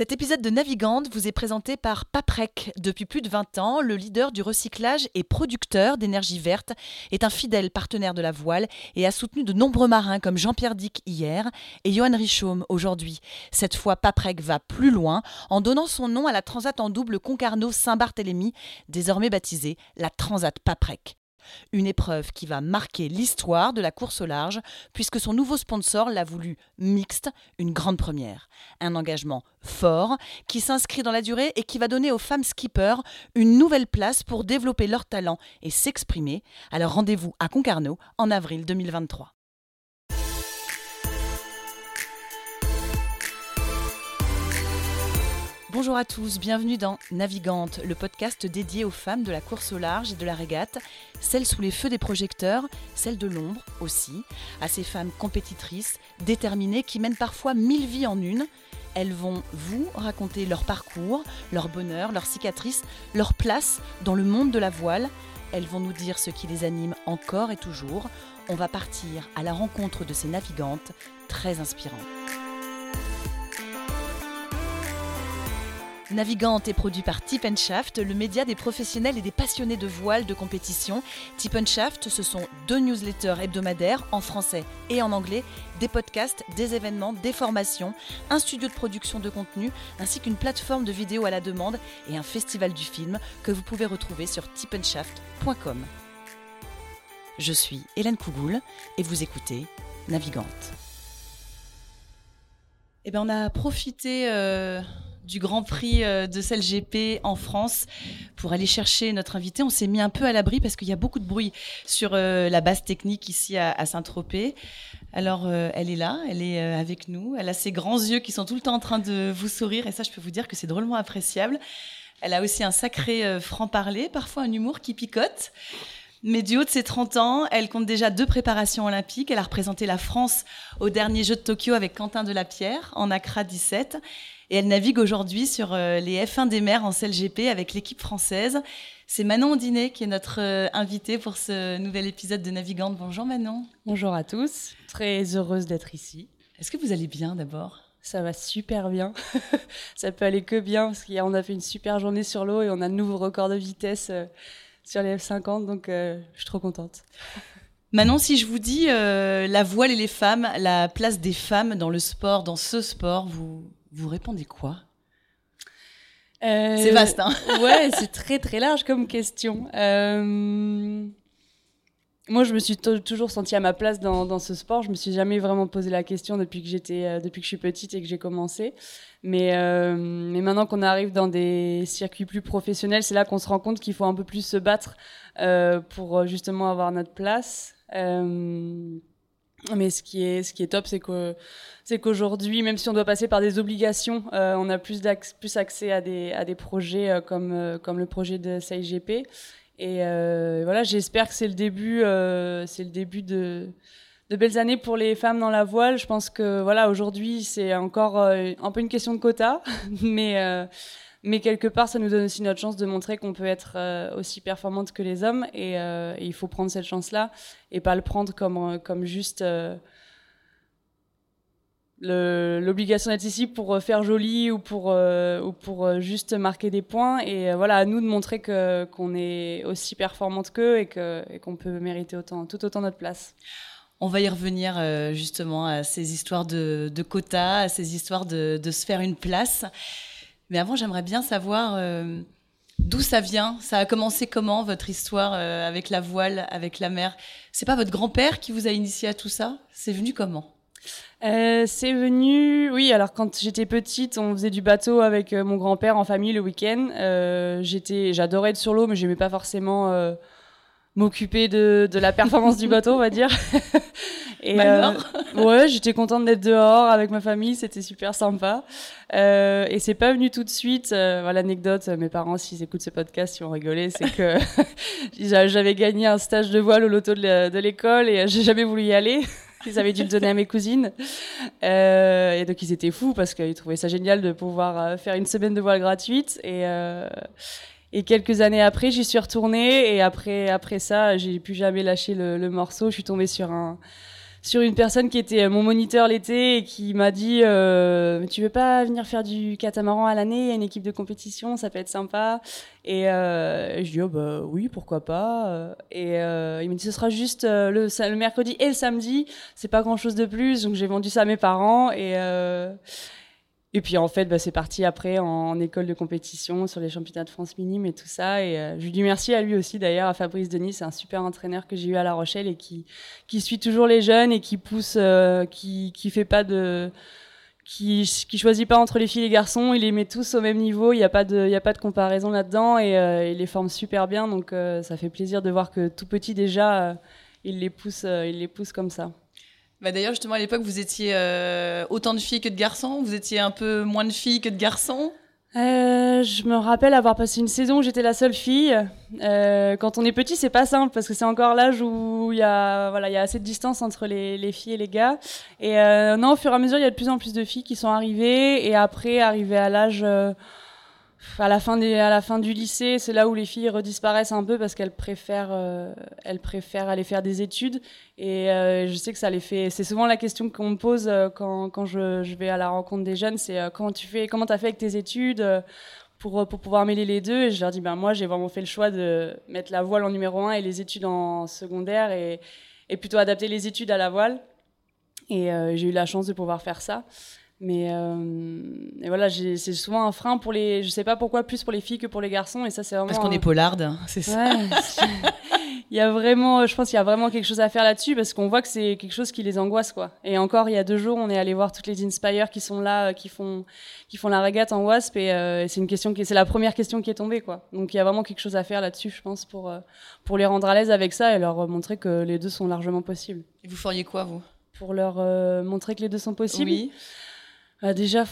Cet épisode de Navigante vous est présenté par Paprec. Depuis plus de 20 ans, le leader du recyclage et producteur d'énergie verte est un fidèle partenaire de la voile et a soutenu de nombreux marins comme Jean-Pierre Dick hier et Johan Richaume aujourd'hui. Cette fois, Paprec va plus loin en donnant son nom à la transat en double Concarneau-Saint-Barthélemy, désormais baptisée la Transat Paprec. Une épreuve qui va marquer l'histoire de la course au large, puisque son nouveau sponsor l'a voulu mixte, une grande première. Un engagement fort qui s'inscrit dans la durée et qui va donner aux femmes skippers une nouvelle place pour développer leur talent et s'exprimer. Alors rendez-vous à Concarneau en avril 2023. Bonjour à tous, bienvenue dans Navigante, le podcast dédié aux femmes de la course au large et de la régate, celles sous les feux des projecteurs, celles de l'ombre aussi, à ces femmes compétitrices, déterminées, qui mènent parfois mille vies en une. Elles vont vous raconter leur parcours, leur bonheur, leurs cicatrices, leur place dans le monde de la voile. Elles vont nous dire ce qui les anime encore et toujours. On va partir à la rencontre de ces navigantes très inspirantes. Navigante est produit par Tip Shaft, le média des professionnels et des passionnés de voile de compétition. Tip Shaft, ce sont deux newsletters hebdomadaires en français et en anglais, des podcasts, des événements, des formations, un studio de production de contenu, ainsi qu'une plateforme de vidéos à la demande et un festival du film que vous pouvez retrouver sur tipenshaft.com. Je suis Hélène Cougoul et vous écoutez Navigante. Eh bien, on a profité euh, du Grand Prix euh, de CLGP en France pour aller chercher notre invité. On s'est mis un peu à l'abri parce qu'il y a beaucoup de bruit sur euh, la base technique ici à, Saint-Tropez. Alors, euh, elle est là, elle est avec nous. Elle a ses grands yeux qui sont tout le temps en train de vous sourire et ça, je peux vous dire que c'est drôlement appréciable. Elle a aussi un sacré franc-parler, parfois un humour qui picote. Mais du haut de ses 30 ans, elle compte déjà deux préparations olympiques. Elle a représenté la France au dernier Jeux de Tokyo avec Quentin Delapierre en Accra 17 et elle navigue aujourd'hui sur euh, les F1 des mers en CLGP avec l'équipe française. C'est Manon Ondinet qui est notre euh, invitée pour ce nouvel épisode de Navigante. Bonjour Manon. Bonjour à tous. Très heureuse d'être ici. Est-ce que vous allez bien d'abord? Ça va super bien. ça peut aller que bien parce qu'on a fait une super journée sur l'eau et on a de nouveaux records de vitesse euh, sur les F50, donc je suis trop contente. Manon, si je vous dis la voile et les femmes, la place des femmes dans le sport, dans ce sport, vous, vous répondez quoi? Euh, C'est vaste, hein Ouais, c'est très très large comme question. Euh, moi, je me suis toujours sentie à ma place dans, ce sport. Je me suis jamais vraiment posé la question depuis que j'étais, euh, depuis que je suis petite et que j'ai commencé. Mais, mais maintenant qu'on arrive dans des circuits plus professionnels, c'est là qu'on se rend compte qu'il faut un peu plus se battre pour justement avoir notre place. Mais ce qui est, ce qui est top, c'est que c'est qu'aujourd'hui, même si on doit passer par des obligations, euh, on a plus, plus accès à des, à des projets euh, comme, euh, comme le projet de CIGP. Et voilà, j'espère que c'est le début, c'est le début de, de belles années pour les femmes dans la voile. Je pense que voilà, aujourd'hui, c'est encore un peu une question de quota, mais mais quelque part, ça nous donne aussi notre chance de montrer qu'on peut être euh, aussi performante que les hommes. Euh, et, il faut prendre cette chance-là et pas le prendre comme, euh, comme juste l'obligation d'être ici pour faire joli ou pour, ou pour juste marquer des points. Et voilà, à nous de montrer qu'on est aussi performante qu'eux et qu'on peut mériter tout autant notre place. On va y revenir justement à ces histoires de, quotas, à ces histoires de se faire une place. Mais avant, j'aimerais bien savoir euh, d'où ça vient. Ça a commencé comment, votre histoire euh, avec la voile, avec la mer? C'est pas votre grand-père qui vous a initié à tout ça? C'est venu comment? Euh, c'est venu, oui. Alors quand j'étais petite, on faisait du bateau avec mon grand-père en famille le week-end. j'étais, j'adorais être sur l'eau, mais j'aimais pas forcément m'occuper de, la performance du bateau, on va dire. Et euh, ouais, j'étais contente d'être dehors avec ma famille, c'était super sympa. Euh, et c'est pas venu tout de suite. Euh, l'anecdote, mes parents, s'ils écoutent ce podcast, ils vont rigoler, c'est que j'avais gagné un stage de voile au loto de l'école et j'ai jamais voulu y aller. Ils avaient dû le donner à mes cousines. Euh, et donc, ils étaient fous parce qu'ils trouvaient ça génial de pouvoir euh, faire une semaine de voile gratuite. Et, euh, et quelques années après, j'y suis retournée. Et après, après ça, j'ai plus jamais lâché le, le morceau. Je suis tombée sur un, sur une personne qui était mon moniteur l'été et qui m'a dit euh, Tu veux pas venir faire du catamaran à l'année? Il une équipe de compétition, ça peut être sympa. Et, je dis oh, bah, Oui, pourquoi pas. Et il m'a dit Ce sera juste le, le, mercredi et le samedi. C'est pas grand chose de plus. Donc j'ai vendu ça à mes parents. Et. Et puis en fait, bah, c'est parti après en, école de compétition sur les championnats de France minimes et tout ça. Et euh, je lui dis merci à lui aussi d'ailleurs, à Fabrice Denis, c'est un super entraîneur que j'ai eu à La Rochelle et qui, suit toujours les jeunes et qui pousse, euh, qui, fait pas de, qui, choisit pas entre les filles et les garçons. Il les met tous au même niveau. Il n'y a pas de, a pas de comparaison là-dedans et euh, il les forme super bien. Donc ça fait plaisir de voir que tout petit déjà, il les pousse, il les pousse comme ça. Bah D'ailleurs, justement, à l'époque, vous étiez euh, autant de filles que de garçons Vous étiez un peu moins de filles que de garçons? Euh, je me rappelle avoir passé une saison où j'étais la seule fille. Euh, quand on est petit, c'est pas simple parce que c'est encore l'âge où il y a voilà, il y a assez de distance entre les, les filles et les gars. Et non, au fur et à mesure, il y a de plus en plus de filles qui sont arrivées et après, arrivé à l'âge à la fin du lycée, c'est là où les filles redisparaissent un peu parce qu'elles préfèrent, euh, aller faire des études. Et euh, je sais que ça les fait. C'est souvent la question qu'on me pose euh, quand, je, vais à la rencontre des jeunes, c'est comment tu fais, comment t'as fait avec tes études pour, pour pouvoir mêler les deux? Et je leur dis, ben moi, j'ai vraiment fait le choix de mettre la voile en numéro un et les études en secondaire et, et plutôt adapter les études à la voile. Et j'ai eu la chance de pouvoir faire ça. Mais euh, et voilà, c'est souvent un frein pour les. Je sais pas pourquoi, plus pour les filles que pour les garçons. Et ça, c'est vraiment. Parce qu'on est polarde, hein, c'est ça. il y a vraiment, je pense qu'il y a vraiment quelque chose à faire là-dessus parce qu'on voit que c'est quelque chose qui les angoisse, quoi. Et encore, il y a deux jours, on est allé voir toutes les Inspire qui sont là, euh, qui font, qui font la régate en WASP. Et euh, c'est une question qui, c'est la première question qui est tombée, quoi. Donc il y a vraiment quelque chose à faire là-dessus, je pense, pour, pour les rendre à l'aise avec ça et leur montrer que les deux sont largement possibles. Et vous feriez quoi, vous? Pour leur montrer que les deux sont possibles? Oui. Ah, déjà,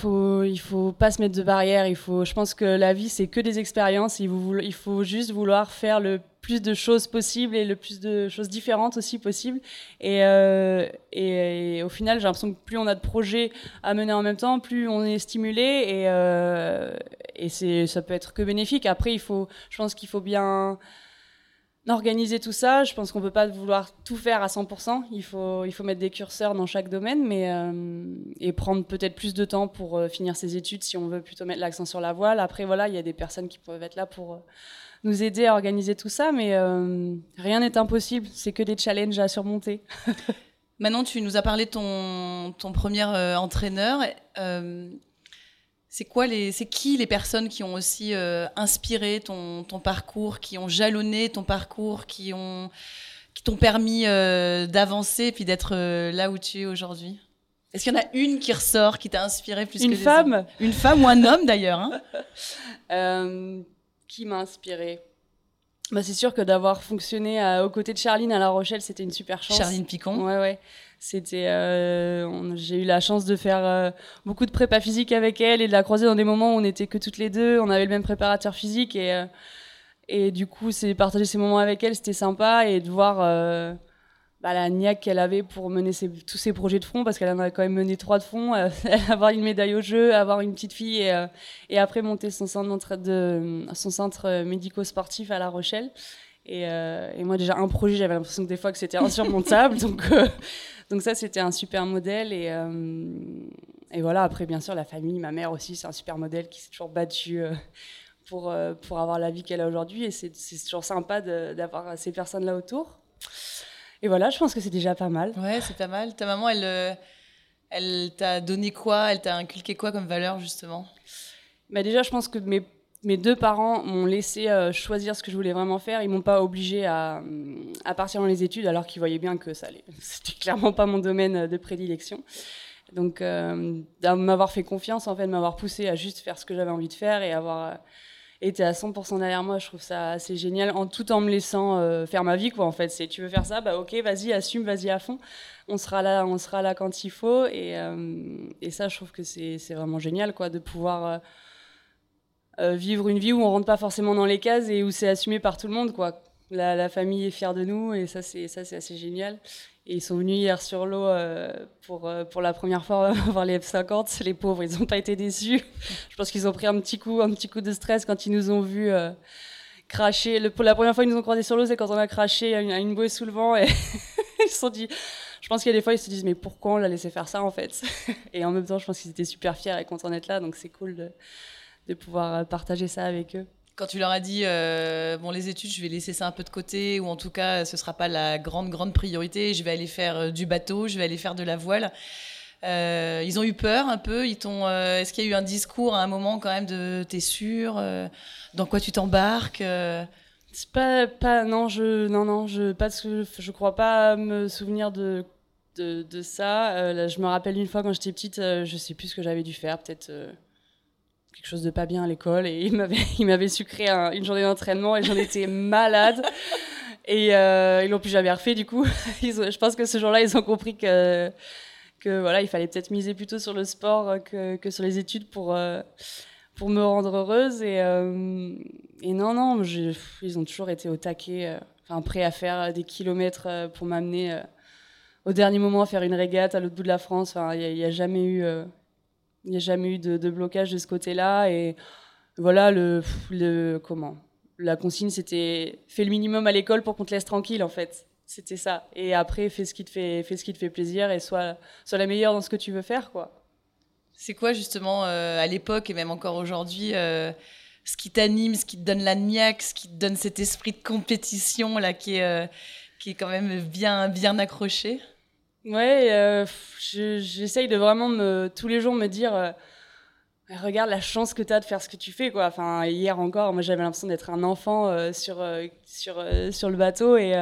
il faut pas se mettre de barrières. Il faut, je pense que la vie, c'est que des expériences. Il, faut juste vouloir faire le plus de choses possibles et le plus de choses différentes aussi possibles. Et, euh, et, au final, j'ai l'impression que plus on a de projets à mener en même temps, plus on est stimulé et, euh, ça peut être que bénéfique. Après, il faut, je pense qu'il faut bien organiser tout ça, je pense qu'on peut pas vouloir tout faire à 100%. Il faut, il faut mettre des curseurs dans chaque domaine, mais euh, et prendre peut-être plus de temps pour euh, finir ses études si on veut plutôt mettre l'accent sur la voile. Après, voilà, il y a des personnes qui peuvent être là pour euh, nous aider à organiser tout ça, mais rien n'est impossible. C'est que des challenges à surmonter. Maintenant, tu nous as parlé de ton, ton premier entraîneur. C'est quoi les, c'est qui les personnes qui ont aussi euh, inspiré ton, ton, parcours, qui ont jalonné ton parcours, qui ont, qui t'ont permis euh, d'avancer puis d'être euh, là où tu es aujourd'hui? Est-ce qu'il y en a une qui ressort, qui t'a inspiré plus une que femme, une femme ou un homme d'ailleurs hein? Qui m'a inspiré? Bah, c'est sûr que d'avoir fonctionné aux côtés de Charline à La Rochelle, c'était une super chance. Charline Picon. Ouais, ouais. C'était, euh, j'ai eu la chance de faire euh, beaucoup de prépa physique avec elle et de la croiser dans des moments où on n'était que toutes les deux. On avait le même préparateur physique et euh, et du coup, c'est partager ces moments avec elle, c'était sympa et de voir bah, la niaque qu'elle avait pour mener tous ses projets de front parce qu'elle en a quand même mené trois de front, avoir une médaille au jeu, avoir une petite fille et, et après monter son centre de son centre médico-sportif à La Rochelle. Et, et, moi déjà un projet, j'avais l'impression que des fois que c'était insurmontable, donc donc ça, c'était un super modèle. Et, euh, et voilà, après, bien sûr, la famille, ma mère aussi, c'est un super modèle qui s'est toujours battu euh, pour, euh, pour avoir la vie qu'elle a aujourd'hui. Et c'est toujours sympa d'avoir ces personnes-là autour. Et voilà, je pense que c'est déjà pas mal. Ouais, c'est pas mal. Ta maman, elle, elle t'a donné quoi? Elle t'a inculqué quoi comme valeur, justement? Bah Déjà, je pense que mes mes deux parents m'ont laissé euh, choisir ce que je voulais vraiment faire. Ils m'ont pas obligé à, à, partir dans les études alors qu'ils voyaient bien que ça allait. C'était clairement pas mon domaine de prédilection. Donc, euh, m'avoir fait confiance, en fait, m'avoir poussé à juste faire ce que j'avais envie de faire et avoir euh, été à 100% derrière moi, je trouve ça assez génial, en tout en me laissant euh, faire ma vie, quoi. En fait, c'est tu veux faire ça, bah ok, vas-y, assume, vas-y à fond. On sera là, on sera là quand il faut. Et, et ça, je trouve que c'est vraiment génial, quoi, de pouvoir euh, vivre une vie où on rentre pas forcément dans les cases et où c'est assumé par tout le monde, quoi. La, la, famille est fière de nous et ça c'est assez génial. Et ils sont venus hier sur l'eau euh, pour euh, pour la première fois voir les F50. Les pauvres, ils n'ont pas été déçus. Je pense qu'ils ont pris un petit coup un petit coup de stress quand ils nous ont vus cracher. Le, pour la première fois ils nous ont croisés sur l'eau, c'est quand on a craché à une, une bouée sous le vent et ils se sont dit je pense qu'il y a des fois, ils se disent, mais pourquoi on l'a laissé faire ça, en fait? Et en même temps, je pense qu'ils étaient super fiers et contents d'être là, donc c'est cool de, pouvoir partager ça avec eux. Quand tu leur as dit, euh, bon, les études, je vais laisser ça un peu de côté, ou en tout cas, ce sera pas la grande, grande priorité, je vais aller faire euh, du bateau, je vais aller faire de la voile. Euh, ils ont eu peur un peu. Ils t'ont. Est-ce qu'il y a eu un discours à un moment quand même de t'es sûr dans quoi tu t'embarques C'est pas pas non je non non je pas je crois pas me souvenir de de, ça. Je me rappelle une fois quand j'étais petite, je sais plus ce que j'avais dû faire, peut-être quelque chose de pas bien à l'école, et il m'avait, il m'avait sucré une journée d'entraînement et j'en étais malade. Et ils l'ont plus jamais refait, du coup. je pense que ce jour-là, ils ont compris que, que voilà, il fallait peut-être miser plutôt sur le sport que, que sur les études pour, pour me rendre heureuse. Et, et non, non, ils ont toujours été au taquet, enfin, prêts à faire des kilomètres pour m'amener au dernier moment faire une régate à l'autre bout de la France. Il n'y a, jamais eu, euh, il a jamais eu de, blocage de ce côté-là. Et voilà, le, comment la consigne, c'était fais le minimum à l'école pour qu'on te laisse tranquille, en fait. C'était ça. Et après, fais ce qui te fait, fais ce qui te fait plaisir et sois, sois la meilleure dans ce que tu veux faire, quoi. C'est quoi justement euh, à l'époque et même encore aujourd'hui euh, ce qui t'anime, ce qui te donne la niaque, ce qui te donne cet esprit de compétition là qui est, qui est quand même bien, bien accroché? Ouais, euh, j'essaye de vraiment me, tous les jours me dire euh, regarde la chance que tu as de faire ce que tu fais. Quoi. Enfin, hier encore, moi j'avais l'impression d'être un enfant euh, sur, sur, sur le bateau et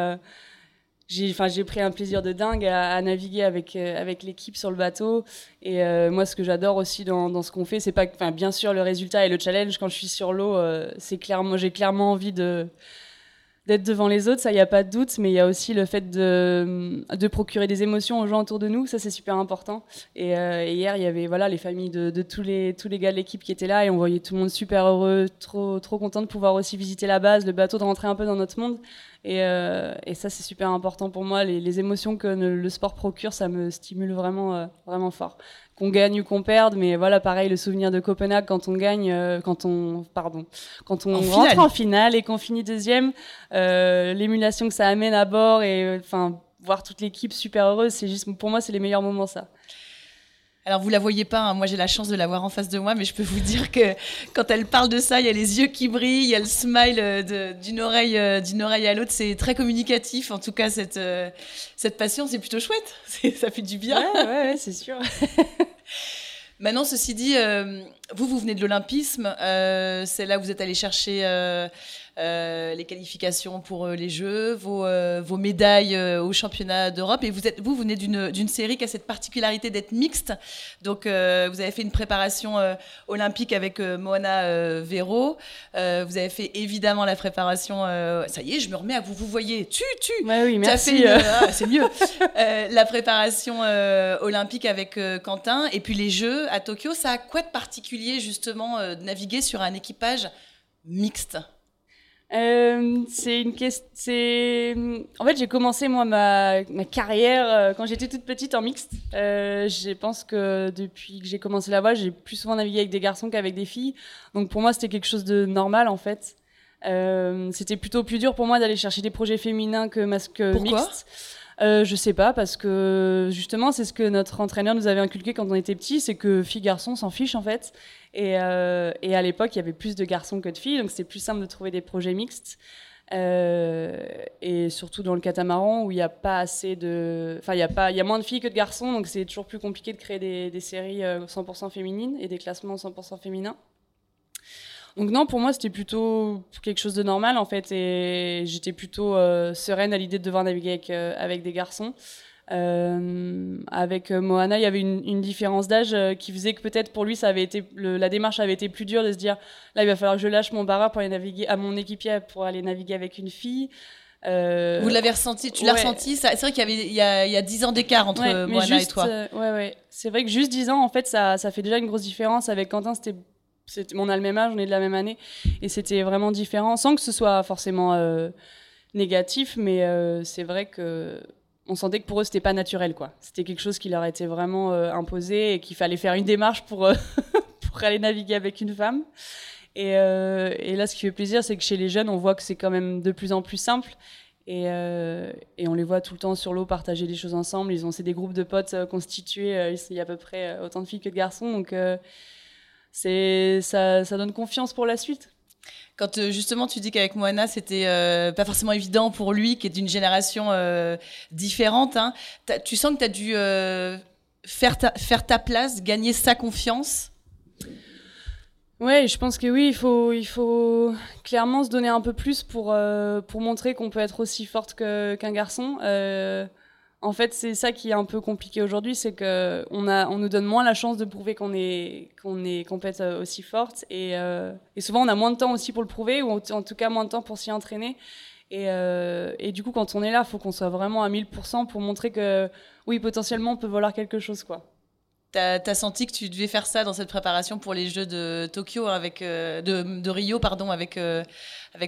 j'ai pris un plaisir de dingue à, naviguer avec, avec l'équipe sur le bateau. Et moi, ce que j'adore aussi dans, dans ce qu'on fait, c'est pas, bien sûr, le résultat et le challenge. Quand je suis sur l'eau, c'est j'ai clairement envie de d'être devant les autres, ça, il n'y a pas de doute, mais il y a aussi le fait de, de procurer des émotions aux gens autour de nous, ça, c'est super important. Et, euh, hier, il y avait voilà, les familles de, de, tous, les, tous les gars de l'équipe qui étaient là, et on voyait tout le monde super heureux, trop, trop content de pouvoir aussi visiter la base, le bateau, de rentrer un peu dans notre monde. Et, euh, et ça, c'est super important pour moi. Les, les émotions que le sport procure, ça me stimule vraiment, euh, vraiment fort qu'on gagne ou qu'on perde, mais voilà, pareil, le souvenir de Copenhague quand on gagne, euh, quand on, pardon, quand on rentre en finale et qu'on finit deuxième, euh, l'émulation que ça amène à bord et euh, enfin voir toute l'équipe super heureuse, c'est juste pour moi c'est les meilleurs moments ça. Alors vous la voyez pas, hein. moi j'ai la chance de la voir en face de moi, mais je peux vous dire que quand elle parle de ça, il y a les yeux qui brillent, il y a le smile euh, d'une oreille euh, d'une oreille à l'autre, c'est très communicatif. En tout cas cette euh, cette passion, c'est plutôt chouette, ça fait du bien. Ouais, ouais, c'est sûr. Maintenant, ceci dit, vous vous venez de l'olympisme, c'est là où vous êtes allé chercher euh, les qualifications pour euh, les Jeux, vos, euh, vos médailles au championnat d'Europe. Et vous, êtes, vous, venez d'une série qui a cette particularité d'être mixte. Donc, vous avez fait une préparation olympique avec Moana Véro. vous avez fait évidemment la préparation. ça y est, je me remets à vous. Vous voyez, tu, tu. oui, merci. Ah, c'est mieux. la préparation olympique avec Quentin. Et puis les Jeux à Tokyo, ça a quoi de particulier justement de naviguer sur un équipage mixte? Euh, c'est une question. En fait, j'ai commencé moi ma, ma carrière euh, quand j'étais toute petite en mixte. Euh, je pense que depuis que j'ai commencé la voile, j'ai plus souvent navigué avec des garçons qu'avec des filles. Donc pour moi, c'était quelque chose de normal en fait. Euh, c'était plutôt plus dur pour moi d'aller chercher des projets féminins que, masque mixte. Euh, je sais pas parce que justement c'est ce que notre entraîneur nous avait inculqué quand on était petit, c'est que filles garçons s'en fichent en fait. Et, euh, et à l'époque il y avait plus de garçons que de filles, donc c'était plus simple de trouver des projets mixtes. Euh, et surtout dans le catamaran où il n'y a pas assez de, enfin il y a pas, y a moins de filles que de garçons, donc c'est toujours plus compliqué de créer des, des séries 100% euh, féminines et des classements 100% féminins. Donc non, pour moi, c'était plutôt quelque chose de normal en fait, et j'étais plutôt euh, sereine à l'idée de devoir naviguer avec, euh, avec des garçons. Euh, avec Moana, il y avait une, une différence d'âge qui faisait que peut-être pour lui, ça avait été la démarche avait été plus dure de se dire là, il va falloir que je lâche mon barreur pour aller naviguer à mon équipier pour aller naviguer avec une fille. Euh... Vous l'avez ressenti, tu l'as ressenti C'est vrai qu'il y avait il y a, il y a 10 ans d'écart entre ouais, Moana et toi. ouais, ouais. C'est vrai que juste 10 ans, en fait, ça, ça fait déjà une grosse différence. Avec Quentin, c'était on a le même âge, on est de la même année, et c'était vraiment différent, sans que ce soit forcément euh, négatif, mais euh, c'est vrai que on sentait que pour eux c'était pas naturel, quoi. C'était quelque chose qui leur était vraiment euh, imposé et qu'il fallait faire une démarche pour pour aller naviguer avec une femme. Et, et, là, ce qui fait plaisir, c'est que chez les jeunes, on voit que c'est quand même de plus en plus simple Et, et, on les voit tout le temps sur l'eau partager des choses ensemble. Ils ont c'est des groupes de potes constitués. il y a à peu près autant de filles que de garçons. Donc c'est ça, ça donne confiance pour la suite. Quand euh, justement tu dis qu'avec Moana, c'était euh, pas forcément évident pour lui, qui est d'une génération euh, différente, hein, tu sens que tu as dû faire, ta, faire ta place, gagner sa confiance? Ouais, je pense que oui, il faut, il faut clairement se donner un peu plus pour, pour montrer qu'on peut être aussi forte qu'un garçon. En fait, c'est ça qui est un peu compliqué aujourd'hui, c'est que on nous donne moins la chance de prouver qu'on est, être euh, aussi forte, et, euh, et, souvent on a moins de temps aussi pour le prouver, ou en tout cas moins de temps pour s'y entraîner. Et, euh, du coup, quand on est là, il faut qu'on soit vraiment à 1000% pour montrer que oui, potentiellement, on peut vouloir quelque chose, quoi. T'as as senti que tu devais faire ça dans cette préparation pour les Jeux de Tokyo avec de, Rio, pardon, avec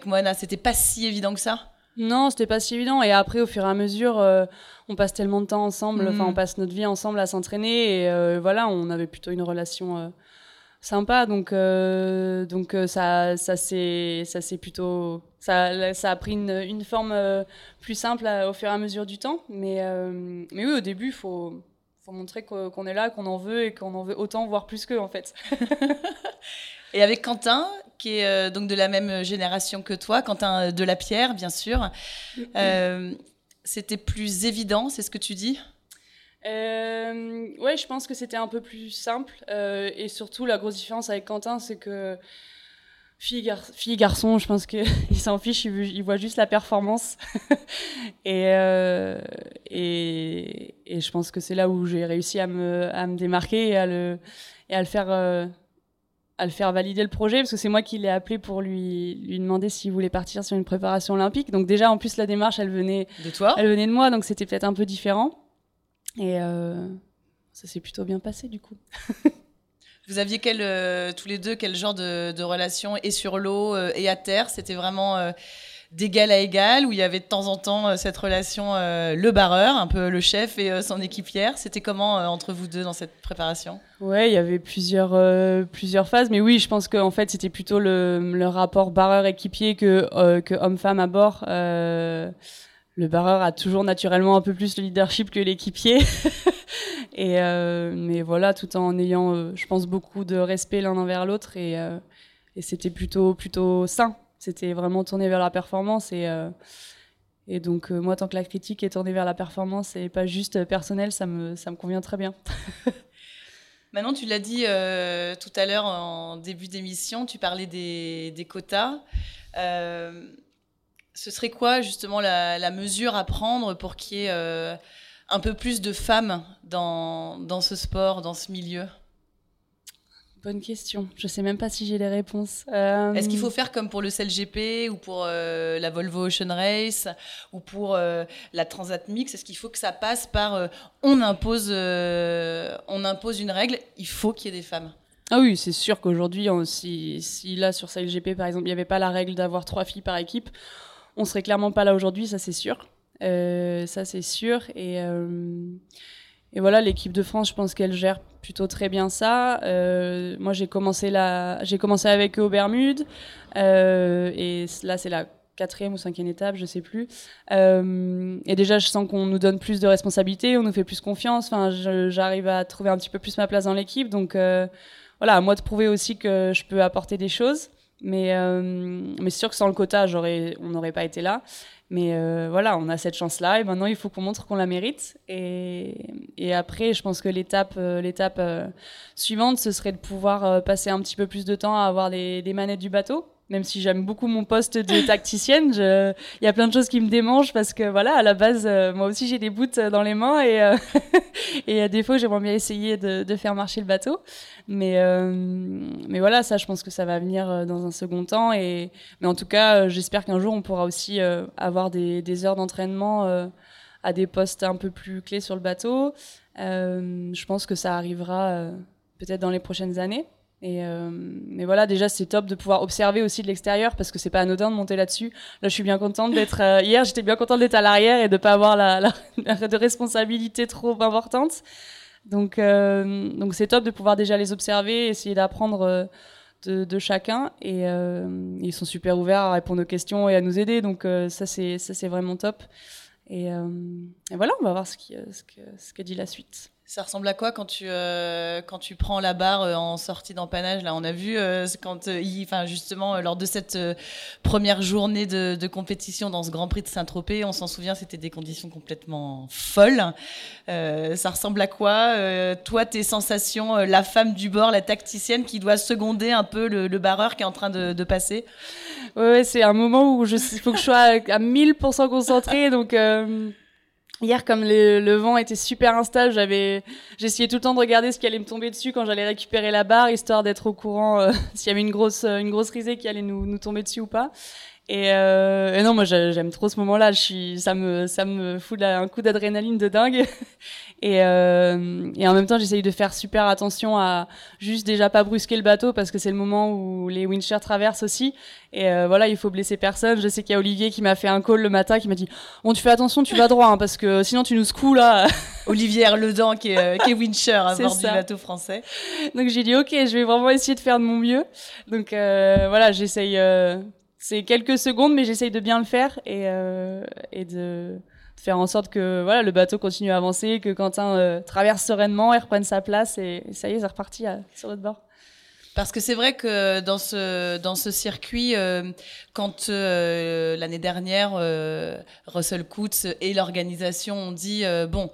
Moana? C'était pas si évident que ça? Non, c'était pas si évident. Et après, au fur et à mesure, euh, on passe tellement de temps ensemble, enfin, on mm. passe notre vie ensemble à s'entraîner. Et euh, voilà, on avait plutôt une relation euh, sympa. Donc, donc ça, ça c'est plutôt, ça, ça a pris une, une forme plus simple au fur et à mesure du temps. Mais, mais oui, au début, il faut, faut montrer qu'on est là, qu'on en veut et qu'on en veut autant, voire plus qu'eux, en fait. Et avec Quentin, qui est euh, donc de la même génération que toi, Quentin de la Pierre, bien sûr, euh, c'était plus évident, c'est ce que tu dis? Euh, Ouais, je pense que c'était un peu plus simple. Euh, et surtout, la grosse différence avec Quentin, c'est que fille, gar fille garçon, je pense qu'il s'en fiche, il, voit juste la performance. et, et, et, je pense que c'est là où j'ai réussi à me, à me démarquer et à le, et à le faire à le faire valider le projet parce que c'est moi qui l'ai appelé pour lui lui demander s'il voulait partir sur une préparation olympique. Donc déjà en plus la démarche elle venait de toi, elle venait de moi donc c'était peut-être un peu différent et euh, ça s'est plutôt bien passé du coup. Vous aviez quel, euh, tous les deux quel genre de, de relation et sur l'eau euh, et à terre? C'était vraiment d'égal à égal, où il y avait de temps en temps euh, cette relation euh, le barreur, un peu le chef et euh, son équipière. C'était comment entre vous deux dans cette préparation? Ouais, il y avait plusieurs plusieurs phases, mais oui, je pense qu'en fait c'était plutôt le, le rapport barreur-équipier que que homme-femme à bord. le barreur a toujours naturellement un peu plus le leadership que l'équipier. et mais voilà, tout en ayant, je pense, beaucoup de respect l'un envers l'autre et, et c'était plutôt plutôt sain c'était vraiment tourné vers la performance et euh, donc euh, moi tant que la critique est tournée vers la performance et pas juste personnel, ça me ça me convient très bien. Maintenant, tu l'as dit euh, tout à l'heure en début d'émission, tu parlais des, quotas. ce serait quoi justement la, la, mesure à prendre pour qu'il y ait un peu plus de femmes dans, dans ce sport, dans ce milieu? Bonne question. Je sais même pas si j'ai les réponses. Euh, Est-ce qu'il faut faire comme pour le CLGP ou pour euh, la Volvo Ocean Race ou pour euh, la Transat Mix? Est-ce qu'il faut que ça passe par on impose on impose une règle Il faut qu'il y ait des femmes. Ah oui, c'est sûr qu'aujourd'hui, si, si, là sur CLGP par exemple, il n'y avait pas la règle d'avoir trois filles par équipe, on serait clairement pas là aujourd'hui, ça c'est sûr. ça c'est sûr et et voilà, l'équipe de France, je pense qu'elle gère plutôt très bien ça. Euh, moi, j'ai commencé la, commencé avec eux aux Bermudes, euh, et là, c'est la quatrième ou cinquième étape, je sais plus. Euh, et déjà, je sens qu'on nous donne plus de responsabilités, on nous fait plus confiance. Enfin, j'arrive à trouver un petit peu plus ma place dans l'équipe. Donc, voilà, à moi de prouver aussi que je peux apporter des choses. Mais, mais c'est sûr que sans le quota, on n'aurait pas été là. Mais euh, voilà, on a cette chance-là et maintenant il faut qu'on montre qu'on la mérite. Et, après, je pense que l'étape, euh, euh, suivante, ce serait de pouvoir passer un petit peu plus de temps à avoir les manettes du bateau même si j'aime beaucoup mon poste de tacticienne, il y a plein de choses qui me démangent parce que voilà, à la base, euh, moi aussi j'ai des bouts dans les mains et, euh, et à défaut, j'aimerais bien essayer de, de, faire marcher le bateau. Mais, euh, mais voilà, ça, je pense que ça va venir dans un second temps. Et, mais en tout cas, j'espère qu'un jour, on pourra aussi avoir des, des heures d'entraînement à des postes un peu plus clés sur le bateau. je pense que ça arrivera peut-être dans les prochaines années. Et euh, mais voilà, déjà c'est top de pouvoir observer aussi de l'extérieur parce que c'est pas anodin de monter là-dessus. Là, je suis bien contente d'être. Euh, hier, j'étais bien contente d'être à l'arrière et de pas avoir la, de responsabilité trop importante. Donc euh, donc c'est top de pouvoir déjà les observer, essayer d'apprendre de, chacun et ils sont super ouverts à répondre aux questions et à nous aider. Donc ça c'est ça c'est vraiment top. Et, voilà, on va voir ce qui ce que ce que dit la suite. Ça ressemble à quoi quand tu euh, quand tu prends la barre euh, en sortie d'empannage Là, on a vu euh, quand, enfin justement lors de cette première journée de, de, compétition dans ce Grand Prix de Saint-Tropez, on s'en souvient, c'était des conditions complètement folles. ça ressemble à quoi Toi, tes sensations, la femme du bord, la tacticienne qui doit seconder un peu le, le barreur qui est en train de, de passer? Ouais, c'est un moment où il faut que je sois à 1000% concentrée, donc. Hier, comme le, vent était super instable, j'avais, j'essayais tout le temps de regarder ce qui allait me tomber dessus quand j'allais récupérer la barre, histoire d'être au courant euh, s'il y avait une grosse, une grosse risée qui allait nous, nous tomber dessus ou pas. Et, euh, et non, moi j'aime trop ce moment-là. Je suis, ça me, ça me fout un coup d'adrénaline de dingue. Et, euh, et en même temps, j'essaye de faire super attention à juste déjà pas brusquer le bateau parce que c'est le moment où les winchers traversent aussi. Et euh, voilà, il faut blesser personne. Je sais qu'il y a Olivier qui m'a fait un call le matin qui m'a dit Bon, tu fais attention, tu vas droit hein, parce que sinon tu nous secoues là. Olivier Ledan qui est, euh, qui est wincher à bord du bateau français. Donc j'ai dit Ok, je vais vraiment essayer de faire de mon mieux. Donc euh, voilà, j'essaye. Euh, c'est quelques secondes, mais j'essaye de bien le faire et, et de faire en sorte que voilà le bateau continue à avancer, que Quentin euh, traverse sereinement et reprenne sa place et, ça y est, c'est reparti euh, sur l'autre bord. Parce que c'est vrai que dans ce, dans ce circuit, euh, quand l'année dernière, Russell Coutts et l'organisation ont dit, bon,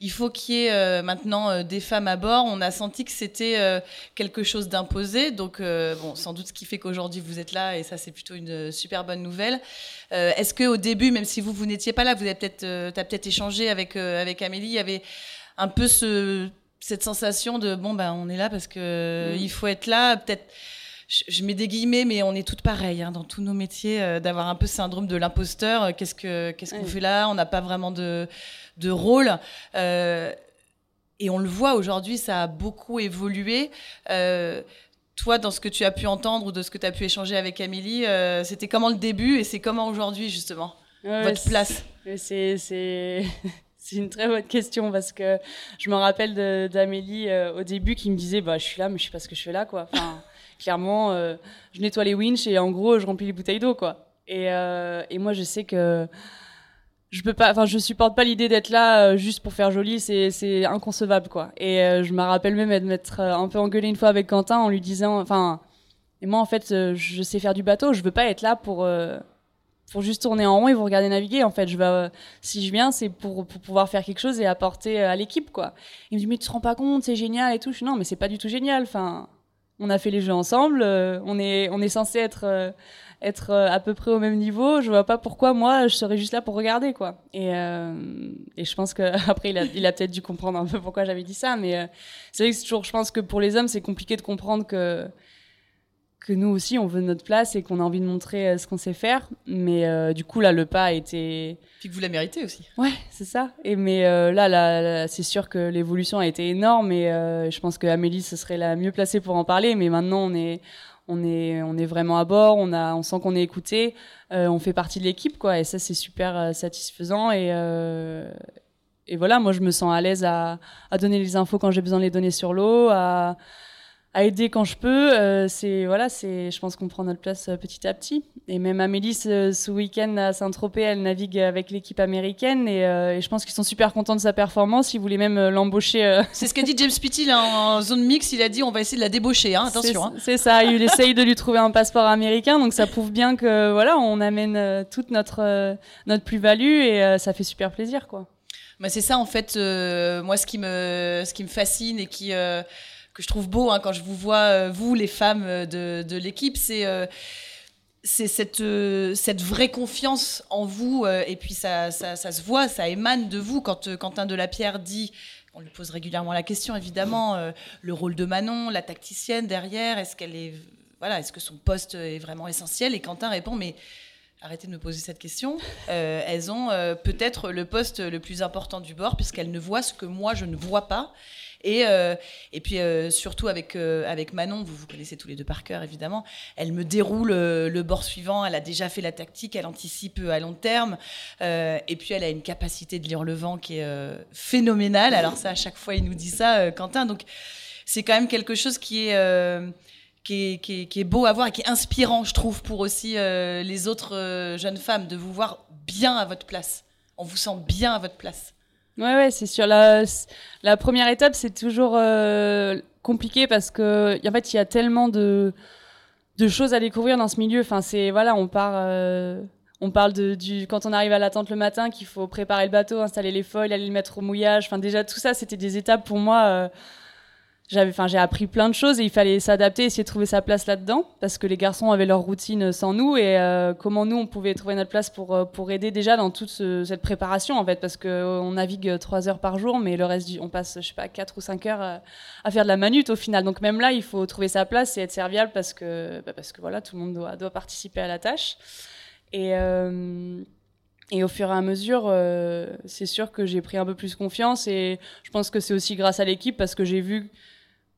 il faut qu'il y ait euh, maintenant euh, des femmes à bord. On a senti que c'était euh, quelque chose d'imposé. Donc, bon, sans doute ce qui fait qu'aujourd'hui vous êtes là, et ça c'est plutôt une super bonne nouvelle. Est-ce que au début, même si vous vous n'étiez pas là, vous avez peut-être, as peut-être échangé avec avec Amélie, il y avait un peu ce cette sensation de bon ben on est là parce que il faut être là, peut-être je, mets des guillemets, mais on est toutes pareilles hein, dans tous nos métiers, d'avoir un peu ce syndrome de l'imposteur. Qu'est-ce que qu'est-ce qu'on fait là? On n'a pas vraiment de de rôle. Euh, et on le voit aujourd'hui, ça a beaucoup évolué. Euh, toi, dans ce que tu as pu entendre ou de ce que tu as pu échanger avec Amélie, euh, c'était comment le début et c'est comment aujourd'hui, justement, votre place? C'est c'est une très bonne question parce que je me rappelle d'Amélie au début qui me disait bah je suis là mais je sais pas ce que je fais là quoi. Enfin, clairement, je nettoie les winches et en gros je remplis les bouteilles d'eau quoi. Et, et moi je sais que je peux pas enfin je supporte pas l'idée d'être là euh, juste pour faire joli c'est inconcevable quoi. Et euh, je me rappelle même de m'être euh, un peu engueulé une fois avec Quentin en lui disant enfin et moi en fait je sais faire du bateau je veux pas être là pour pour juste tourner en rond et vous regarder naviguer en fait. Je vais si je viens c'est pour, pour pouvoir faire quelque chose et apporter à l'équipe quoi. Il me dit mais tu te rends pas compte c'est génial et tout. Je dis non mais c'est pas du tout génial enfin on a fait les jeux ensemble on est on est censé être être euh, à peu près au même niveau, je vois pas pourquoi moi je serais juste là pour regarder quoi. Et, euh, et je pense que après il a, il a peut-être dû comprendre un peu pourquoi j'avais dit ça, mais euh, c'est vrai que c'est toujours, je pense que pour les hommes c'est compliqué de comprendre que que nous aussi on veut notre place et qu'on a envie de montrer ce qu'on sait faire, mais du coup là le pas a été. Puis que vous la méritez aussi. Ouais, c'est ça. Et mais là, là, c'est sûr que l'évolution a été énorme et je pense que Amélie ce serait la mieux placée pour en parler, mais maintenant on est on est on est vraiment à bord, on a on sent qu'on est écouté, euh, on fait partie de l'équipe quoi et ça c'est super euh, satisfaisant et euh, et voilà, moi je me sens à l'aise à, à donner les infos quand j'ai besoin de les donner sur l'eau, à à aider quand je peux. Euh, c'est voilà, c'est, je pense qu'on prend notre place euh, petit à petit. Et même Amélie, ce, week-end à Saint-Tropez, elle navigue avec l'équipe américaine et, euh, je pense qu'ils sont super contents de sa performance. Ils voulaient même l'embaucher. C'est ce qu'a dit James Pitty en zone mix. Il a dit on va essayer de la débaucher. Hein, attention. Hein. C'est ça. Il essaye de lui trouver un passeport américain. Donc ça prouve bien que voilà, on amène toute notre notre plus-value et ça fait super plaisir quoi. Bah, c'est ça en fait. moi, ce qui me ce qui me fascine et qui que je trouve beau hein, quand je vous vois, euh, vous, les femmes euh, de, l'équipe, c'est euh, c'est cette, cette vraie confiance en vous, et puis ça, ça, se voit, ça émane de vous. Quand Quentin Delapierre dit, on lui pose régulièrement la question, évidemment, le rôle de Manon, la tacticienne derrière, est-ce qu'elle est, voilà, est-ce que son poste est vraiment essentiel Et Quentin répond, mais arrêtez de me poser cette question. elles ont peut-être le poste le plus important du bord, puisqu'elles ne voient ce que moi je ne vois pas. Et, euh, et puis euh, surtout avec, euh, avec Manon, vous vous connaissez tous les deux par cœur évidemment, elle me déroule le bord suivant, elle a déjà fait la tactique, elle anticipe à long terme, et puis elle a une capacité de lire le vent qui est phénoménale. Alors ça, à chaque fois, il nous dit ça, Quentin. Donc c'est quand même quelque chose qui est qui est, qui, est, beau à voir et qui est inspirant, je trouve, pour aussi les autres jeunes femmes, de vous voir bien à votre place. On vous sent bien à votre place. Ouais, ouais, c'est sûr. La, la première étape, c'est toujours compliqué parce que, en fait, il y a tellement de, choses à découvrir dans ce milieu. Enfin, c'est, voilà, on part on parle de, du, quand on arrive à l'attente le matin, qu'il faut préparer le bateau, installer les foils, aller le mettre au mouillage. Enfin, déjà, tout ça, c'était des étapes pour moi. Euh, j'avais, enfin, j'ai appris plein de choses et il fallait s'adapter, essayer de trouver sa place là-dedans, parce que les garçons avaient leur routine sans nous et euh, comment nous on pouvait trouver notre place pour euh, pour aider déjà dans toute cette préparation en fait, parce que on navigue trois heures par jour, mais le reste on passe je sais pas quatre ou cinq heures à faire de la manute au final. Donc même là, il faut trouver sa place et être serviable parce que bah, parce que voilà, tout le monde doit doit participer à la tâche. Et, euh, et au fur et à mesure, euh, c'est sûr que j'ai pris un peu plus confiance et je pense que c'est aussi grâce à l'équipe parce que j'ai vu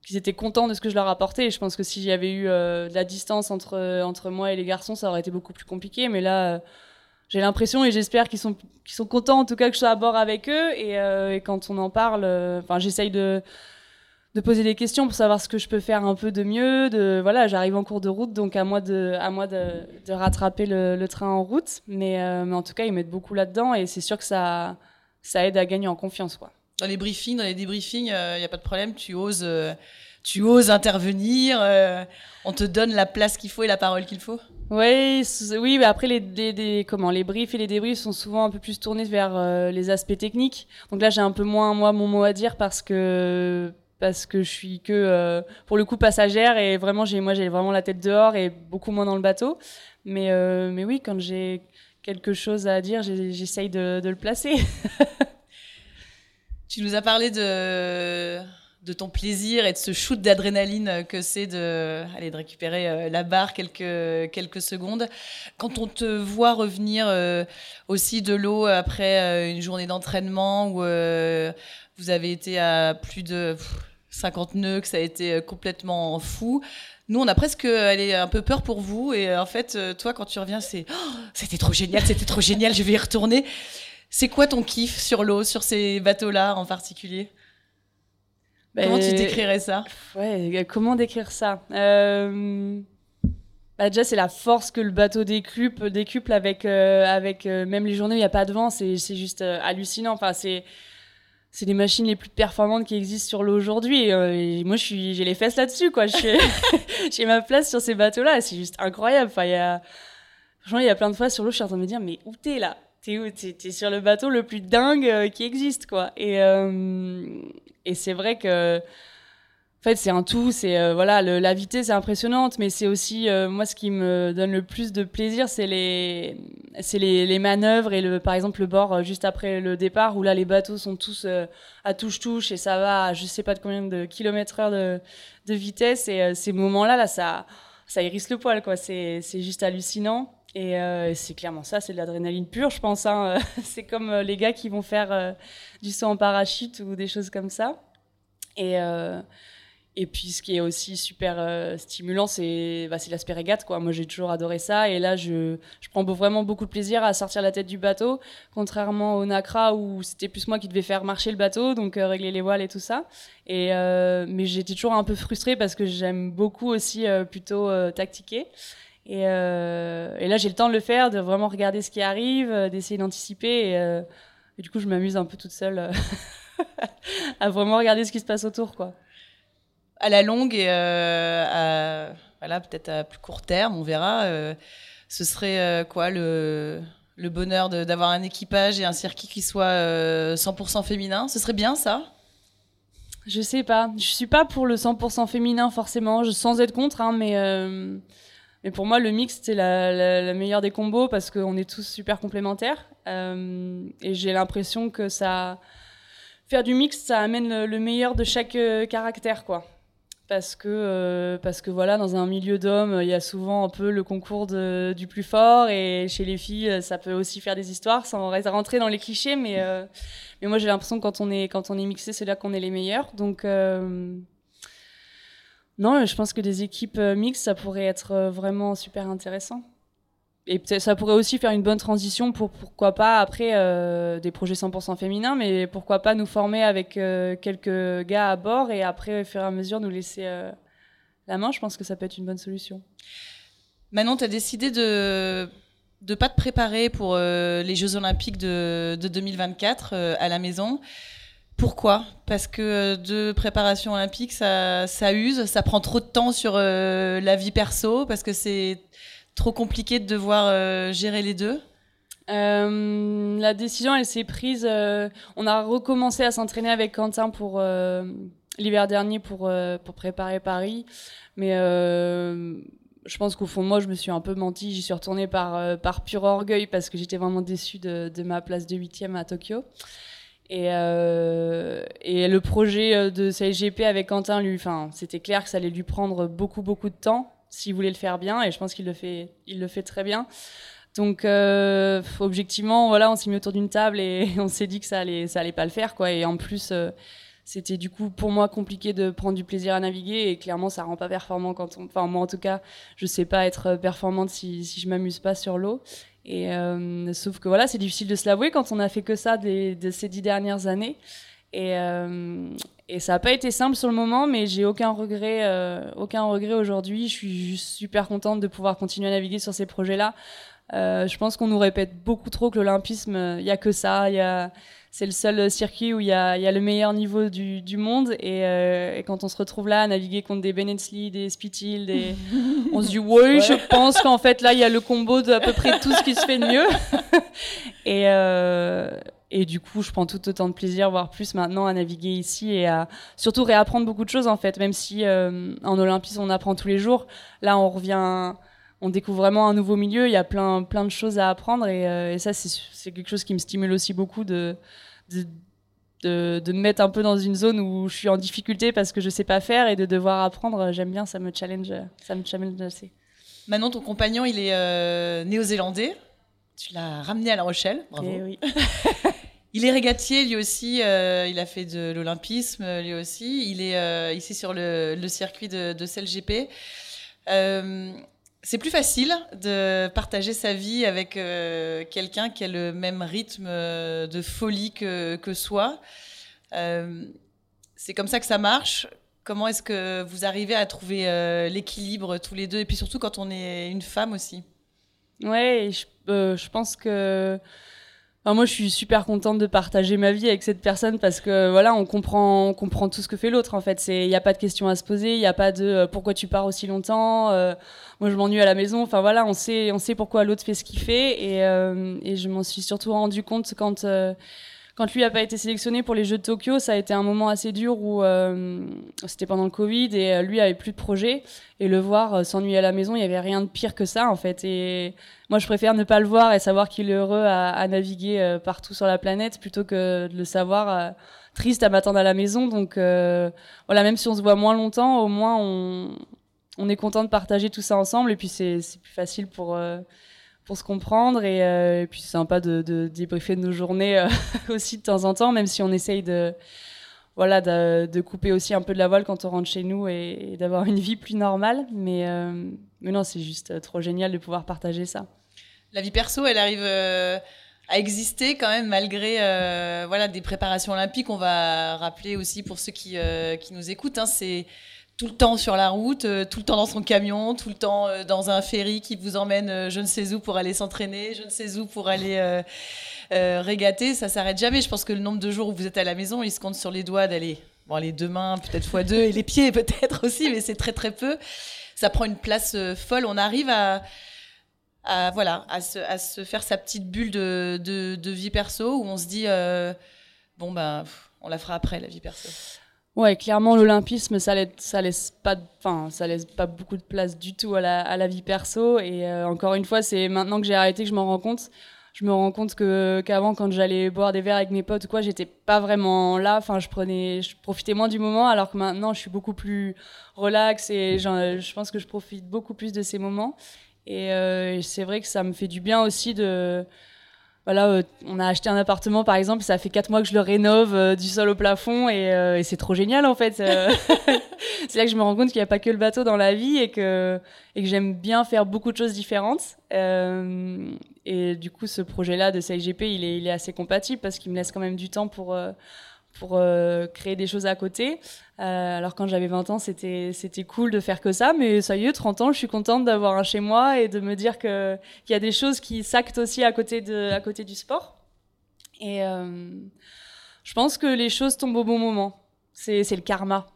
qu'ils étaient contents de ce que je leur apportais. Je pense que s'il y avait eu euh, de la distance entre, entre moi et les garçons, ça aurait été beaucoup plus compliqué. Mais là, j'ai l'impression et j'espère qu'ils sont, qu'ils sont contents en tout cas que je sois à bord avec eux. Et, et quand on en parle, enfin, j'essaye de de poser des questions pour savoir ce que je peux faire un peu de mieux. De voilà, j'arrive en cours de route, donc à moi de à moi de, de rattraper le, train en route. Mais, euh, mais en tout cas, ils mettent beaucoup là-dedans et c'est sûr que ça ça aide à gagner en confiance, quoi. Dans les briefings, dans les débriefings, il euh, n'y a pas de problème. Tu oses euh, tu oses intervenir. on te donne la place qu'il faut et la parole qu'il faut. Oui, oui, mais après les, comment les briefs et les débriefs sont souvent un peu plus tournés vers les aspects techniques. Donc là, j'ai un peu moins moi mon mot à dire parce que parce que je suis que euh, pour le coup passagère et vraiment j'ai moi j'ai vraiment la tête dehors et beaucoup moins dans le bateau mais euh, mais oui quand j'ai quelque chose à dire j'essaye de, le placer tu nous as parlé de de ton plaisir et de ce shoot d'adrénaline que c'est de, aller de récupérer euh, la barre quelques, quelques secondes. Quand on te voit revenir aussi de l'eau après une journée d'entraînement où vous avez été à plus de 50 nœuds, que ça a été euh, complètement fou. Nous, on a presque allé un peu peur pour vous. Et euh, en fait, euh, toi, quand tu reviens, c'est oh, c'était trop génial, c'était trop génial, je vais y retourner. C'est quoi ton kiff sur l'eau, sur ces bateaux-là en particulier? Bah, Comment tu décrirais ça? Ouais, comment décrire ça? Bah, déjà, c'est la force que le bateau décuple, décuple avec, avec même les journées où il n'y a pas de vent. C'est juste hallucinant. Enfin, c'est c'est les machines les plus performantes qui existent sur l'eau aujourd'hui. Euh, et moi, j'ai les fesses là-dessus, quoi. J'ai ma place sur ces bateaux-là. C'est juste incroyable. Enfin, y a, franchement, il y a plein de fois sur l'eau, je suis en train de me dire, mais où t'es là? T'es où T'es es sur le bateau le plus dingue euh, qui existe, quoi. Et, euh, et c'est vrai que en fait, c'est un tout. C'est euh, voilà, la vitesse est impressionnante, mais c'est aussi moi ce qui me donne le plus de plaisir, c'est les, c'est manœuvres et par exemple le bord juste après le départ où là les bateaux sont tous à touche touche et ça va, à je sais pas de combien de kilomètres heure de, vitesse et ces moments-là, là, ça, ça hérisse le poil quoi. C'est, c'est juste hallucinant. Et c'est clairement ça, c'est de l'adrénaline pure, je pense. Hein. c'est comme les gars qui vont faire du saut en parachute ou des choses comme ça. Et, puis, ce qui est aussi super euh, stimulant, c'est bah. Moi, j'ai toujours adoré ça. Et là, je, prends vraiment beaucoup de plaisir à sortir la tête du bateau, contrairement au Nacra où c'était plus moi qui devais faire marcher le bateau, donc euh, régler les voiles et tout ça. Euh, mais j'étais toujours un peu frustrée parce que j'aime beaucoup aussi plutôt tactiquer. Et, et là, j'ai le temps de le faire, de vraiment regarder ce qui arrive, d'essayer d'anticiper. Et, et, du coup, je m'amuse un peu toute seule à vraiment regarder ce qui se passe autour. quoi à la longue et euh, voilà, peut-être à plus court terme, on verra. Euh, ce serait euh, quoi le, le bonheur d'avoir un équipage et un circuit qui soit 100% féminin Ce serait bien ça? Je sais pas. Je suis pas pour le 100% féminin forcément, je, sans être contre, hein, mais, mais pour moi le mix c'est la, meilleure des combos parce qu'on est tous super complémentaires. Et j'ai l'impression que ça faire du mix ça amène le, le meilleur de chaque caractère quoi. Parce que euh, parce que voilà dans un milieu d'hommes il y a souvent un peu le concours du plus fort. Et chez les filles ça peut aussi faire des histoires sans rentrer dans les clichés. Mais euh, mais moi j'ai l'impression que quand on est quand on est mixé c'est là qu'on est les meilleurs. Donc euh, non je pense que des équipes mixtes ça pourrait être vraiment super intéressant et ça pourrait aussi faire une bonne transition pour pourquoi pas après euh, des projets 100% féminins, mais pourquoi pas nous former avec euh, quelques gars à bord et après au fur et à mesure nous laisser euh, la main, je pense que ça peut être une bonne solution. Manon, tu as décidé de ne pas te préparer pour les Jeux Olympiques de, 2024 à la maison. Pourquoi? Parce que de préparation olympique, ça, use, ça prend trop de temps sur la vie perso, parce que c'est trop compliqué de devoir gérer les deux euh, la décision, elle s'est prise. Euh, on a recommencé à s'entraîner avec Quentin pour euh, l'hiver dernier pour pour préparer Paris, mais je pense qu'au fond moi, je me suis un peu menti. J'y suis retournée par par pur orgueil parce que j'étais vraiment déçue de, ma place de huitième à Tokyo. Et, et le projet de CSGP avec Quentin, lui, enfin, c'était clair que ça allait lui prendre beaucoup beaucoup de temps s'il voulait le faire bien, et je pense qu'il le fait, il le fait très bien. Donc, euh, objectivement, voilà, on s'est mis autour d'une table et on s'est dit que ça allait, ça allait pas le faire, quoi. Et en plus, euh, c'était du coup pour moi compliqué de prendre du plaisir à naviguer et clairement, ça rend pas performant quand on. Enfin, moi en tout cas, je sais pas être performante si, si je m'amuse pas sur l'eau. Euh, sauf que voilà, c'est difficile de se l'avouer quand on a fait que ça de ces dix dernières années. Et, et ça n'a pas été simple sur le moment, mais j'ai aucun regret, aucun regret aujourd'hui. Je suis juste super contente de pouvoir continuer à naviguer sur ces projets-là. Euh, je pense qu'on nous répète beaucoup trop que l'olympisme, il n'y a que ça. Y a, c'est le seul circuit où il y a, y a, le meilleur niveau du, du monde. Et, euh, et, quand on se retrouve là à naviguer contre des Bennetsley, des Spitil, des... on se dit oui, je pense qu'en fait là, il y a le combo de à peu près tout ce qui se fait de mieux. et, euh, et du coup, je prends tout autant de plaisir, voire plus maintenant, à naviguer ici et à surtout réapprendre beaucoup de choses en fait. Même si euh, en olympisme on apprend tous les jours, là on revient on découvre vraiment un nouveau milieu. Il y a plein, plein de choses à apprendre et, euh, ça, c'est quelque chose qui me stimule aussi beaucoup de, de, de, me mettre un peu dans une zone où je suis en difficulté parce que je sais pas faire et de devoir apprendre. J'aime bien, ça me challenge, ça me challenge assez. Manon, ton compagnon, il est euh, néo-zélandais. Tu l'as ramené à La Rochelle. Bravo. Eh oui. il est régatier, lui aussi. Euh, il a fait de l'olympisme, lui aussi. Il est ici sur le, le circuit de, de CLGP c'est plus facile de partager sa vie avec euh, quelqu'un qui a le même rythme euh, de folie que, que soi. Euh, c'est comme ça que ça marche. Comment est-ce que vous arrivez à trouver l'équilibre tous les deux? Et puis surtout quand on est une femme aussi. Ouais, je, je pense que moi, je suis super contente de partager ma vie avec cette personne parce que voilà, on comprend, comprend tout ce que fait l'autre. En fait, il n'y a pas de questions à se poser, il n'y a pas de euh, pourquoi tu pars aussi longtemps. Euh, moi, je m'ennuie à la maison. Enfin voilà, on sait, on sait pourquoi l'autre fait ce qu'il fait et, euh, et je m'en suis surtout rendu compte quand quand lui a pas été sélectionné pour les Jeux de Tokyo, ça a été un moment assez dur où euh, c'était pendant le Covid et euh, lui avait plus de projet et le voir euh, s'ennuyer à la maison, il y avait rien de pire que ça en fait. Et moi, je préfère ne pas le voir et savoir qu'il est heureux à, naviguer partout sur la planète plutôt que de le savoir triste à m'attendre à la maison. Donc voilà, même si on se voit moins longtemps, au moins on est content de partager tout ça ensemble et puis c'est plus facile pour pour se comprendre et, euh, puis c'est sympa de, de, débriefer nos journées euh, aussi de temps en temps, même si on essaye de voilà de, couper aussi un peu de la voile quand on rentre chez nous et, d'avoir une vie plus normale. Mais, euh, mais non, c'est juste trop génial de pouvoir partager ça. La vie perso, elle arrive à exister quand même malgré voilà des préparations olympiques. On va rappeler aussi pour ceux qui, qui nous écoutent, hein, c'est tout le temps sur la route, euh, tout le temps dans son camion, tout le temps euh, dans un ferry qui vous emmène euh, je ne sais où pour aller s'entraîner, je ne sais où pour aller régater, ça s'arrête jamais. Je pense que le nombre de jours où vous êtes à la maison, il se compte sur les doigts d'aller, bon, les deux mains, peut-être fois deux, et les pieds peut-être aussi, mais c'est très très peu. Ça prend une place folle. On arrive à, à voilà, à se, à se, faire sa petite bulle de, de, de, vie perso où on se dit, bon ben, on la fera après la vie perso. Ouais, clairement, l'olympisme, ça laisse, laisse pas, enfin, ça laisse pas beaucoup de place du tout à la, à la vie perso. Et euh, encore une fois, c'est maintenant que j'ai arrêté que je m'en rends compte. Je me rends compte que qu'avant, quand j'allais boire des verres avec mes potes ou quoi, j'étais pas vraiment là. Enfin, je prenais, je profitais moins du moment, alors que maintenant, je suis beaucoup plus relax et je pense que je profite beaucoup plus de ces moments. Et euh, c'est vrai que ça me fait du bien aussi de voilà, euh, on a acheté un appartement par exemple, ça fait quatre mois que je le rénove euh, du sol au plafond et, euh, c'est trop génial en fait. c'est là que je me rends compte qu'il n'y a pas que le bateau dans la vie et que, et que j'aime bien faire beaucoup de choses différentes. et du coup, ce projet-là de CIGP, il est assez compatible parce qu'il me laisse quand même du temps pour, pour euh, créer des choses à côté. Euh, alors quand j'avais 20 ans, c'était c'était cool de faire que ça, mais ça y est, 30 ans, je suis contente d'avoir un chez moi et de me dire que qu'il y a des choses qui s'actent aussi à côté de à côté du sport. Et euh, je pense que les choses tombent au bon moment. C'est c'est le karma.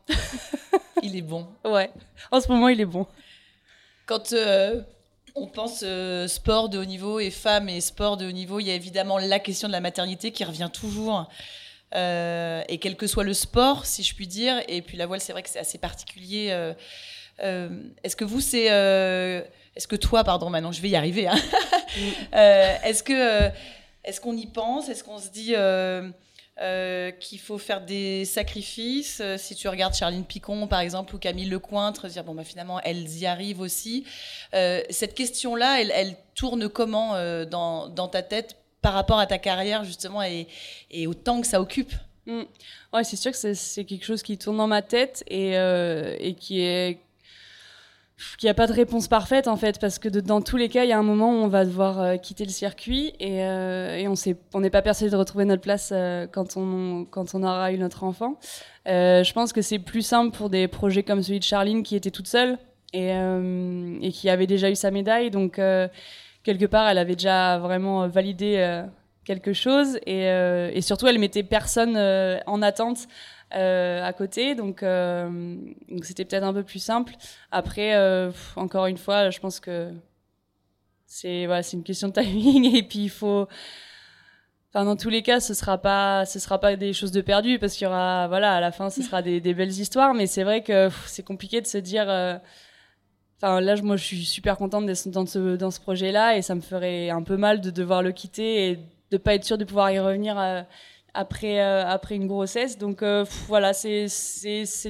il est bon. Ouais. En ce moment, il est bon. Quand on pense sport de haut niveau et femmes et sport de haut niveau, il y a évidemment la question de la maternité qui revient toujours. Euh, et quel que soit le sport, si je puis dire. Et puis la voile, c'est vrai que c'est assez particulier. Euh, euh, est-ce que vous, c'est. est-ce que toi, pardon, maintenant, je vais y arriver. Hein. est-ce que. est-ce qu'on y pense Est-ce qu'on se dit. qu'il faut faire des sacrifices. si tu regardes Charline Picon, par exemple, ou Camille Lecointre, dire bon, bah, finalement, elles y arrivent aussi. cette question-là, elle, elle, tourne comment dans, dans, ta tête par rapport à ta carrière justement et, au temps que ça occupe mm. Ouais, c'est sûr que c'est quelque chose qui tourne dans ma tête et, euh, qui est a pas de réponse parfaite en fait parce que dans tous les cas il y a un moment où on va devoir euh, quitter le circuit et, euh, on n'est pas persuadé de retrouver notre place quand, on, quand on aura eu notre enfant. je pense que c'est plus simple pour des projets comme celui de Charline qui était toute seule et, et qui avait déjà eu sa médaille donc quelque part, elle avait déjà vraiment euh, validé euh, quelque chose et, euh, et, surtout, elle mettait personne en attente. à côté, donc c'était peut-être un peu plus simple. Après, encore une fois, je pense que c'est voilà, c'est une question de timing et puis il faut. Enfin, dans tous les cas, ce sera pas, ce sera pas des choses de perdues parce qu'il y aura, voilà, à la fin, ce sera des belles histoires. Mais c'est vrai que c'est compliqué de se dire, Là, je suis super contente d'être dans ce, projet-là et ça me ferait un peu mal de devoir le quitter et de pas être sûre de pouvoir y revenir euh, après, euh, après une grossesse. Donc, euh, voilà, c'est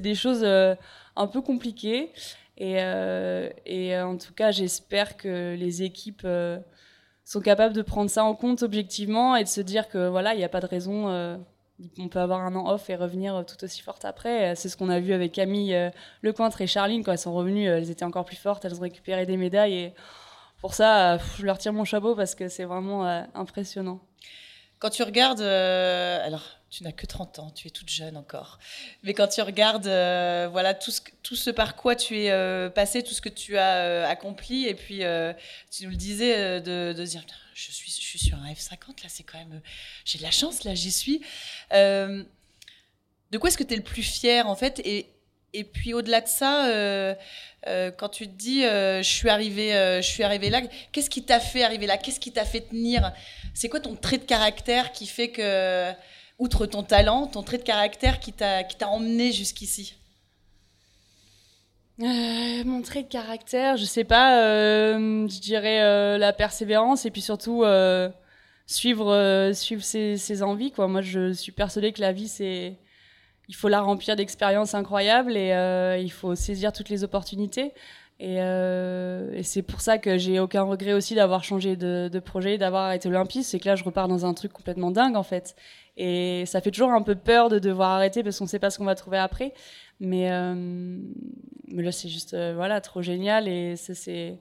des choses un peu compliquées. Et, et en tout cas, j'espère que les équipes sont capables de prendre ça en compte objectivement et de se dire que voilà, il n'y a pas de raison on peut avoir un an off et revenir tout aussi forte après. C'est ce qu'on a vu avec Camille euh, Lecointre et Charline. Quand elles sont revenues, elles étaient encore plus fortes, elles ont récupéré des médailles. Pour ça, euh, je leur tire mon chapeau parce que c'est vraiment euh, impressionnant. Quand tu regardes, alors tu n'as que 30 ans, tu es toute jeune encore, mais quand tu regardes voilà, tout, ce, tout ce par quoi tu es passé, tout ce que tu as accompli, et puis tu nous le disais de, de dire je suis, je suis sur un F50, là, c'est quand même. J'ai de la chance, là, j'y suis. Euh, de quoi est-ce que tu es le plus fier, en fait? Et, et puis au-delà de ça, euh, euh, quand tu te dis je suis arrivé, je suis arrivé là, qu'est-ce qui t'a fait arriver là? Qu'est-ce qui t'a fait tenir? C'est quoi ton trait de caractère qui fait que, outre ton talent, ton trait de caractère qui t'a qui t'a emmené jusqu'ici? Euh, mon trait de caractère, je sais pas, euh, je dirais euh, la persévérance et puis surtout euh, suivre, suivre ses, envies. Quoi. Moi, je suis persuadée que la vie, c'est. Il faut la remplir d'expériences incroyables et il faut saisir toutes les opportunités. Et, et c'est pour ça que j'ai aucun regret aussi d'avoir changé de, projet, d'avoir été olympiste. C'est que là, je repars dans un truc complètement dingue en fait. Et ça fait toujours un peu peur de devoir arrêter parce qu'on ne sait pas ce qu'on va trouver après. Mais, euh, là, c'est juste euh, voilà, trop génial. Et ça, c'est,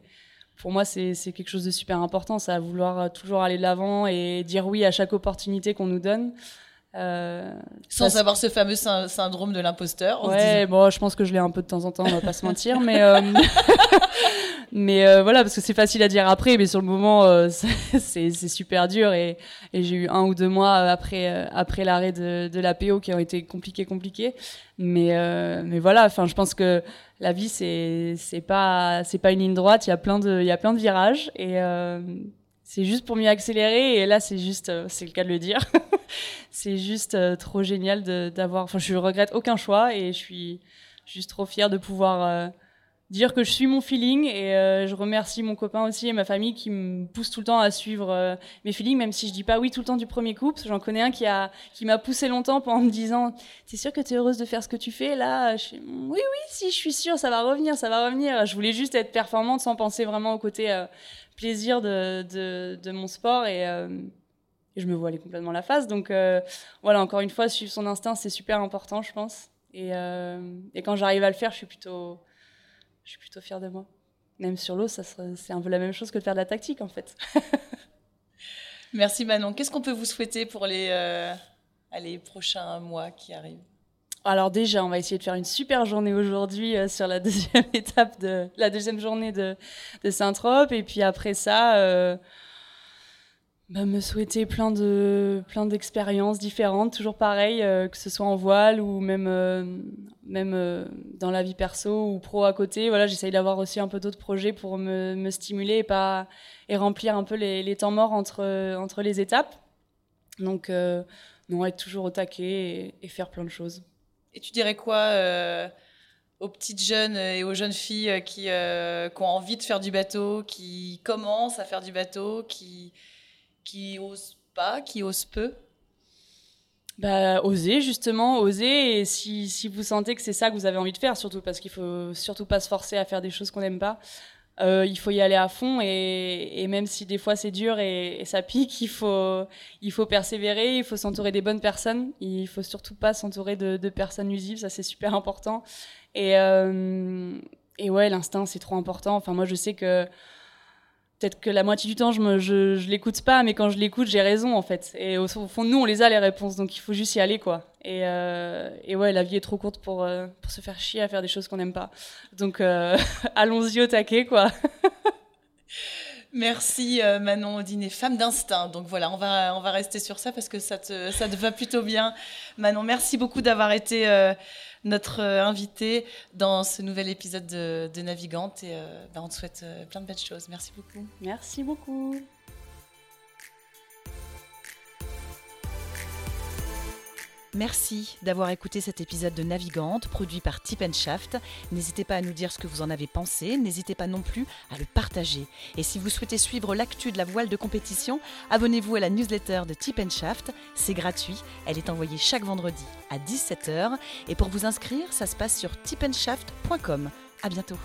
pour moi, c'est, c'est quelque chose de super important. Ça, vouloir toujours aller de l'avant et dire oui à chaque opportunité qu'on nous donne. Euh, Sans avoir ce fameux syndrome de l'imposteur. Ouais, bon, je pense que je l'ai un peu de temps en temps, on va pas se mentir, mais euh, mais euh, voilà, parce que c'est facile à dire après, mais sur le moment, euh, c'est super dur et, et j'ai eu un ou deux mois après après l'arrêt de, de la PO qui ont été compliqués, compliqués. Mais mais voilà, enfin, je pense que la vie c'est c'est pas c'est pas une ligne droite, il y a plein de il y a plein de virages et c'est juste pour mieux accélérer et là c'est juste euh, c'est le cas de le dire. C'est juste euh, trop génial d'avoir enfin je regrette aucun choix et je suis juste trop fière de pouvoir euh, dire que je suis mon feeling et euh, je remercie mon copain aussi et ma famille qui me poussent tout le temps à suivre euh, mes feelings même si je dis pas oui tout le temps du premier coup j'en connais un qui a qui m'a poussé longtemps en me disant t'es sûre que tu es heureuse de faire ce que tu fais là? Oui oui si je suis sûre ça va revenir ça va revenir. Je voulais juste être performante sans penser vraiment au côté euh, plaisir de, de, de, mon sport et, je me vois aller complètement la face. Donc voilà encore une fois suivre son instinct c'est super important je pense. Et, et quand j'arrive à le faire je suis plutôt je suis plutôt fière de moi. Même sur l'eau, c'est un peu la même chose que de faire de la tactique, en fait. Merci Manon. Qu'est-ce qu'on peut vous souhaiter pour les, euh, prochains mois qui arrivent? Alors déjà, on va essayer de faire une super journée aujourd'hui euh, sur la deuxième étape de la deuxième journée de, de Saint-Trope. Et puis après ça, euh, bah, me souhaiter plein de plein d'expériences différentes, toujours pareil, euh, que ce soit en voile ou même même dans la vie perso ou pro à côté. Voilà, j'essaye d'avoir aussi un peu d'autres projets pour me, me, stimuler et pas et remplir un peu les, les temps morts entre entre les étapes. Donc non, être toujours au taquet et faire plein de choses. Et tu dirais quoi euh, aux petites jeunes et aux jeunes filles euh, qui, euh, qui, ont envie de faire du bateau, qui commencent à faire du bateau, qui, qui osent pas, qui osent peu bah, oser justement, oser. Et si, si vous sentez que c'est ça que vous avez envie de faire, surtout parce qu'il faut surtout pas se forcer à faire des choses qu'on n'aime pas, euh, il faut y aller à fond et, même si des fois c'est dur et, ça pique, il faut, il faut persévérer, il faut s'entourer des bonnes personnes. Il faut surtout pas s'entourer de, personnes nuisibles, ça c'est super important. Et, euh, et ouais, l'instinct c'est trop important. Enfin, moi je sais que peut-être que la moitié du temps, je ne je, je l'écoute pas, mais quand je l'écoute, j'ai raison, en fait. Et au, fond, nous, on les a, les réponses, donc il faut juste y aller, quoi. Et, euh, et ouais, la vie est trop courte pour, euh, pour se faire chier à faire des choses qu'on n'aime pas. Donc, euh, allons-y au taquet, quoi. Merci Manon Odine, femme d'instinct. Donc voilà, on va, on va rester sur ça parce que ça te, ça te va plutôt bien. Manon, merci beaucoup d'avoir été notre euh, invité dans ce nouvel épisode de, Navigante. Et euh, ben, on te souhaite euh, plein de belles choses. Merci beaucoup. Merci beaucoup. Merci d'avoir écouté cet épisode de Navigante produit par Tip Shaft. N'hésitez pas à nous dire ce que vous en avez pensé, n'hésitez pas non plus à le partager. Et si vous souhaitez suivre l'actu de la voile de compétition, abonnez-vous à la newsletter de Tip Shaft, c'est gratuit, elle est envoyée chaque vendredi à 17h et pour vous inscrire, ça se passe sur tipenshaft.com. À bientôt.